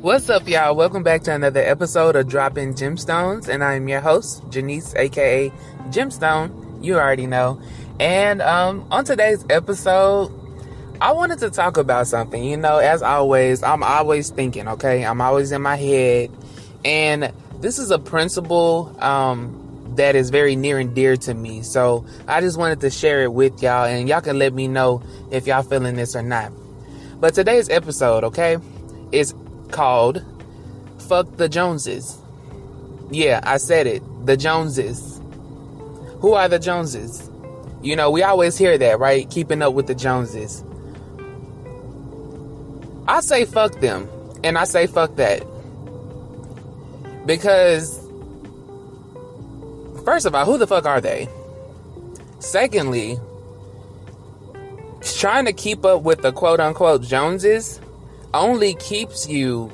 What's up, y'all? Welcome back to another episode of Dropping Gemstones, and I'm your host, Janice, aka Gemstone. You already know. And um, on today's episode, I wanted to talk about something. You know, as always, I'm always thinking. Okay, I'm always in my head, and this is a principle um, that is very near and dear to me. So I just wanted to share it with y'all, and y'all can let me know if y'all feeling this or not. But today's episode, okay, is called Fuck the Joneses. Yeah, I said it. The Joneses. Who are the Joneses? You know, we always hear that, right? Keeping up with the Joneses. I say fuck them. And I say fuck that. Because, first of all, who the fuck are they? Secondly, trying to keep up with the quote unquote Joneses only keeps you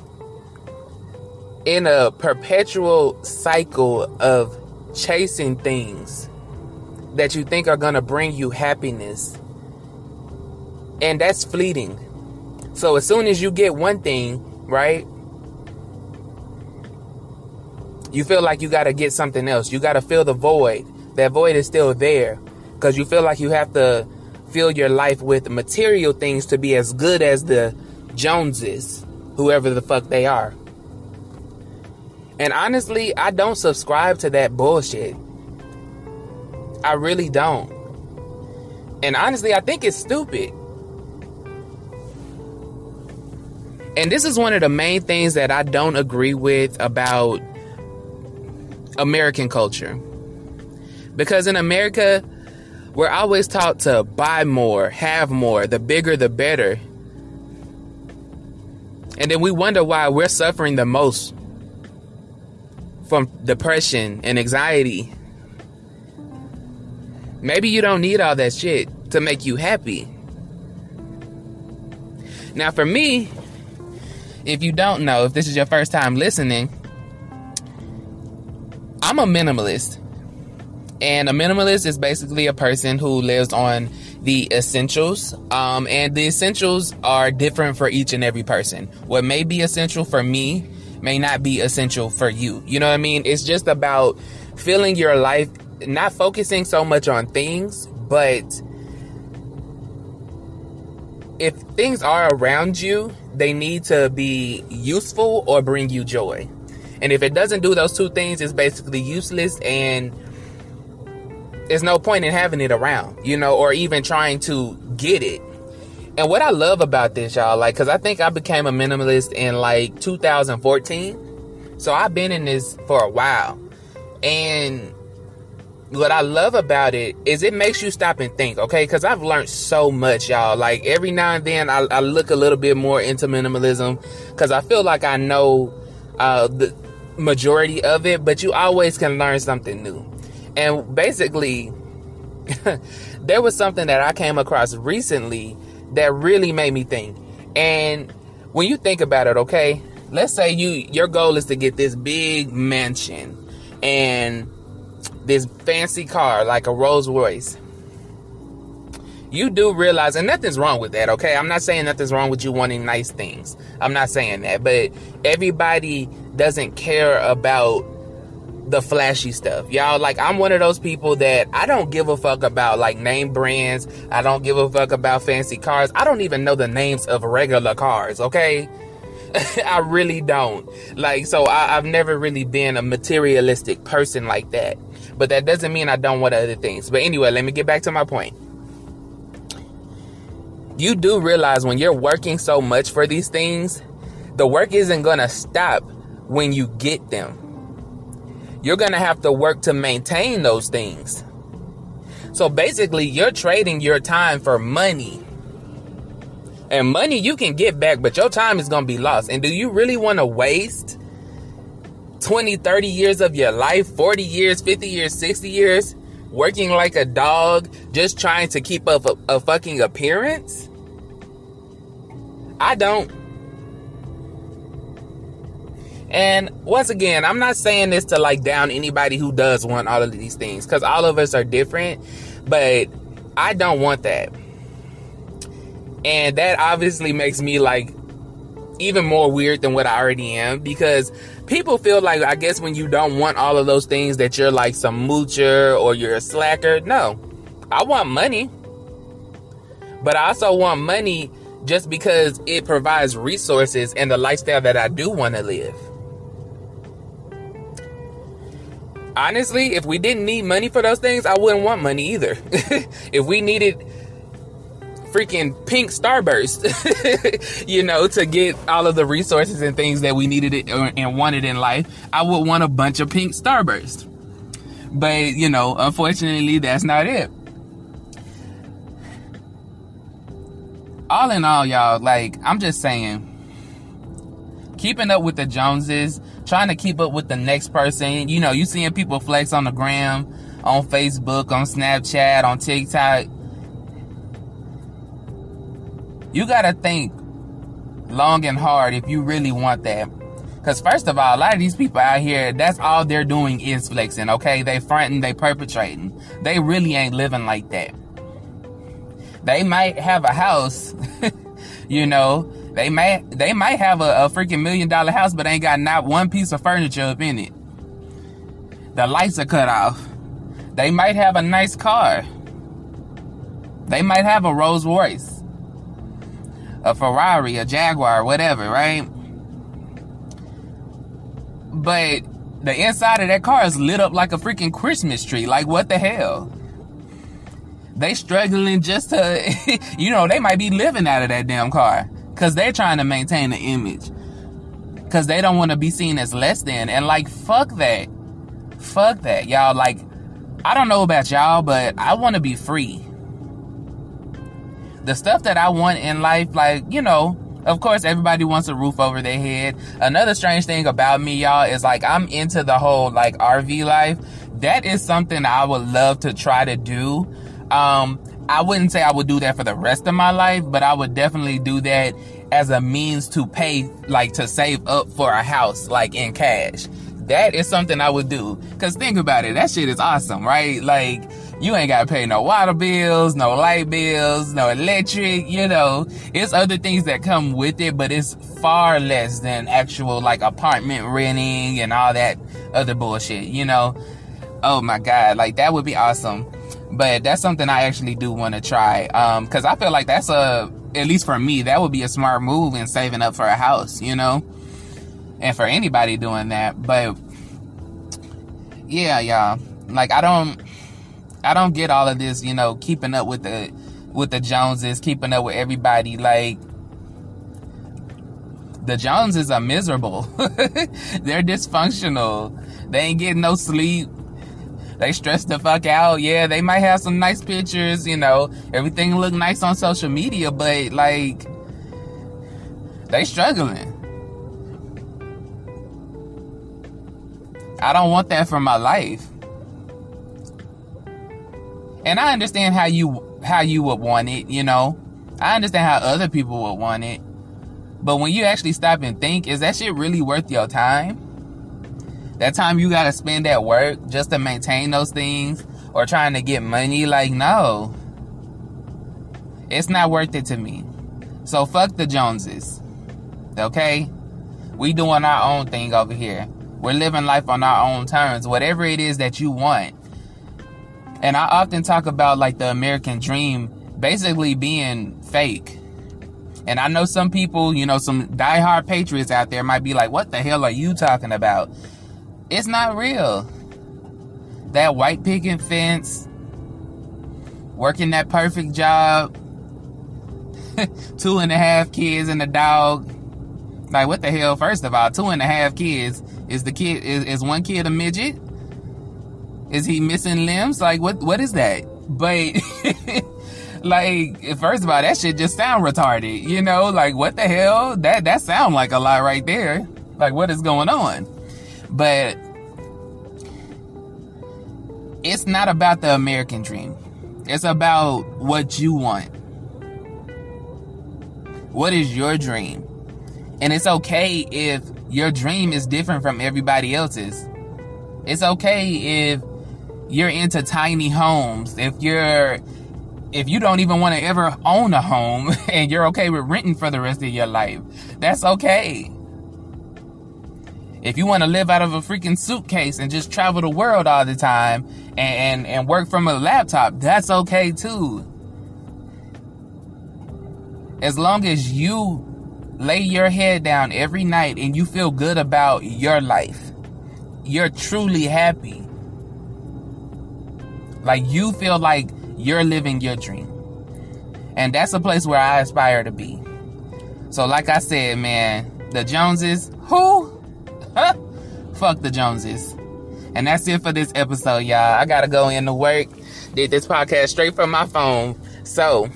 in a perpetual cycle of chasing things that you think are going to bring you happiness. And that's fleeting. So as soon as you get one thing, right? You feel like you got to get something else. You got to fill the void. That void is still there because you feel like you have to fill your life with material things to be as good as the Joneses, whoever the fuck they are. And honestly, I don't subscribe to that bullshit. I really don't. And honestly, I think it's stupid. And this is one of the main things that I don't agree with about American culture. Because in America, we're always taught to buy more, have more, the bigger the better. And then we wonder why we're suffering the most from depression and anxiety. Maybe you don't need all that shit to make you happy. Now, for me, if you don't know, if this is your first time listening, I'm a minimalist. And a minimalist is basically a person who lives on the essentials. Um, and the essentials are different for each and every person. What may be essential for me may not be essential for you. You know what I mean? It's just about filling your life, not focusing so much on things, but if things are around you, they need to be useful or bring you joy. And if it doesn't do those two things, it's basically useless and there's no point in having it around, you know, or even trying to get it. And what I love about this, y'all, like, cause I think I became a minimalist in like 2014. So I've been in this for a while. And what I love about it is it makes you stop and think, okay? Because I've learned so much, y'all. Like every now and then, I, I look a little bit more into minimalism because I feel like I know uh, the majority of it, but you always can learn something new. And basically, there was something that I came across recently that really made me think. And when you think about it, okay, let's say you your goal is to get this big mansion and this fancy car like a Rolls Royce. You do realize, and nothing's wrong with that, okay? I'm not saying nothing's wrong with you wanting nice things. I'm not saying that, but everybody doesn't care about the flashy stuff. Y'all, like, I'm one of those people that I don't give a fuck about, like, name brands. I don't give a fuck about fancy cars. I don't even know the names of regular cars, okay? I really don't. Like, so I, have never really been a materialistic person like that. But that doesn't mean I don't want other things. But anyway, let me get back to my point. You do realize when you're working so much for these things, the work isn't going to stop when you get them. You're going to have to work to maintain those things. So basically, you're trading your time for money. And money you can get back, but your time is going to be lost. And do you really want to waste 20, 30 years of your life, 40 years, 50 years, 60 years, working like a dog, just trying to keep up a, a fucking appearance? I don't. And once again, I'm not saying this to like down anybody who does want all of these things because all of us are different, but I don't want that. And that obviously makes me like even more weird than what I already am because people feel like I guess when you don't want all of those things that you're like some moocher or you're a slacker. No. I want money. But I also want money just because it provides resources and the lifestyle that I do want to live. Honestly, if we didn't need money for those things, I wouldn't want money either. if we needed freaking pink starburst, you know, to get all of the resources and things that we needed and wanted in life, I would want a bunch of pink starburst. But, you know, unfortunately, that's not it. All in all, y'all, like, I'm just saying, keeping up with the Joneses, trying to keep up with the next person. You know, you seeing people flex on the gram, on Facebook, on Snapchat, on TikTok you gotta think long and hard if you really want that. Because first of all, a lot of these people out here, that's all they're doing is flexing, okay? They fronting, they perpetrating. They really ain't living like that. They might have a house, you know, they might they might have a, a freaking million dollar house, but ain't got not one piece of furniture up in it. The lights are cut off. They might have a nice car. They might have a Rolls Royce a Ferrari, a Jaguar, whatever, right? But the inside of that car is lit up like a freaking Christmas tree. Like, what the hell? They struggling just to, you know, they might be living out of that damn car because they're trying to maintain the image because they don't want to be seen as less than. And like, fuck that. Fuck that, y'all. Like, I don't know about y'all, but I want to be free the stuff that I want in life, like, you know, of course, everybody wants a roof over their head. Another strange thing about me, y'all, is like I'm into the whole like RV life. That is something I would love to try to do. Um, I wouldn't say I would do that for the rest of my life, but I would definitely do that as a means to pay, like to save up for a house, like in cash. That is something I would do. Cause think about it, that shit is awesome, right? Like, you ain't gotta pay no water bills, no light bills, no electric, you know. It's other things that come with it, but it's far less than actual like apartment renting and all that other bullshit, you know. Oh my god, like that would be awesome. But that's something I actually do want to try. Um, cause I feel like that's a, at least for me, that would be a smart move in saving up for a house, you know? And for anybody doing that. But yeah, y'all. Like I don't, I don't get all of this, you know, keeping up with the with the Joneses, keeping up with everybody. Like the Joneses are miserable. They're dysfunctional. They ain't getting no sleep. They stress the fuck out. Yeah, they might have some nice pictures, you know, everything look nice on social media, but like they struggling. I don't want that for my life. And I understand how you how you would want it, you know. I understand how other people would want it. But when you actually stop and think, is that shit really worth your time? That time you gotta spend at work just to maintain those things or trying to get money, like no. It's not worth it to me. So fuck the Joneses. Okay? We doing our own thing over here. We're living life on our own terms. Whatever it is that you want. And I often talk about like the American dream basically being fake. And I know some people, you know, some diehard patriots out there might be like, what the hell are you talking about? It's not real. That white picket fence, working that perfect job, two and a half kids and a dog. Like, what the hell? First of all, two and a half kids. Is the kid, is, is one kid a midget? Is he missing limbs? Like what what is that? But like first of all, that shit just sound retarded. You know, like what the hell? That that sound like a lie right there. Like what is going on? But it's not about the American dream. It's about what you want. What is your dream? And it's okay if your dream is different from everybody else's. It's okay if you're into tiny homes, if you're if you don't even want to ever own a home and you're okay with renting for the rest of your life, that's okay. If you want to live out of a freaking suitcase and just travel the world all the time and, and, and work from a laptop, that's okay too. As long as you lay your head down every night and you feel good about your life, you're truly happy. Like you feel like you're living your dream. And that's a place where I aspire to be. So, like I said, man, the Joneses, who? Fuck the Joneses. And that's it for this episode, y'all. I gotta go into work. Did this podcast straight from my phone. So,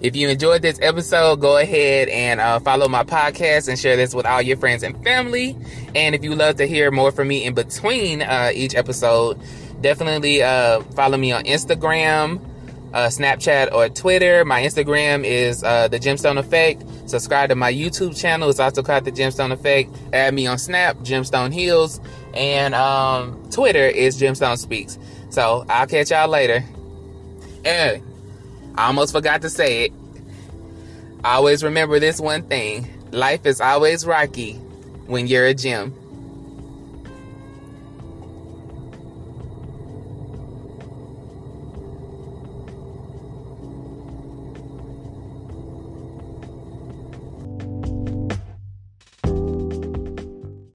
if you enjoyed this episode, go ahead and uh, follow my podcast and share this with all your friends and family. And if you love to hear more from me in between uh, each episode, definitely uh, follow me on Instagram, uh, Snapchat, or Twitter. My Instagram is uh, the Gemstone Effect. Subscribe to my YouTube channel. It's also called the Gemstone Effect. Add me on Snap, Gemstone Heals, and um, Twitter is Gemstone Speaks. So I'll catch y'all later. And I almost forgot to say it. Always remember this one thing: life is always rocky when you're a gem.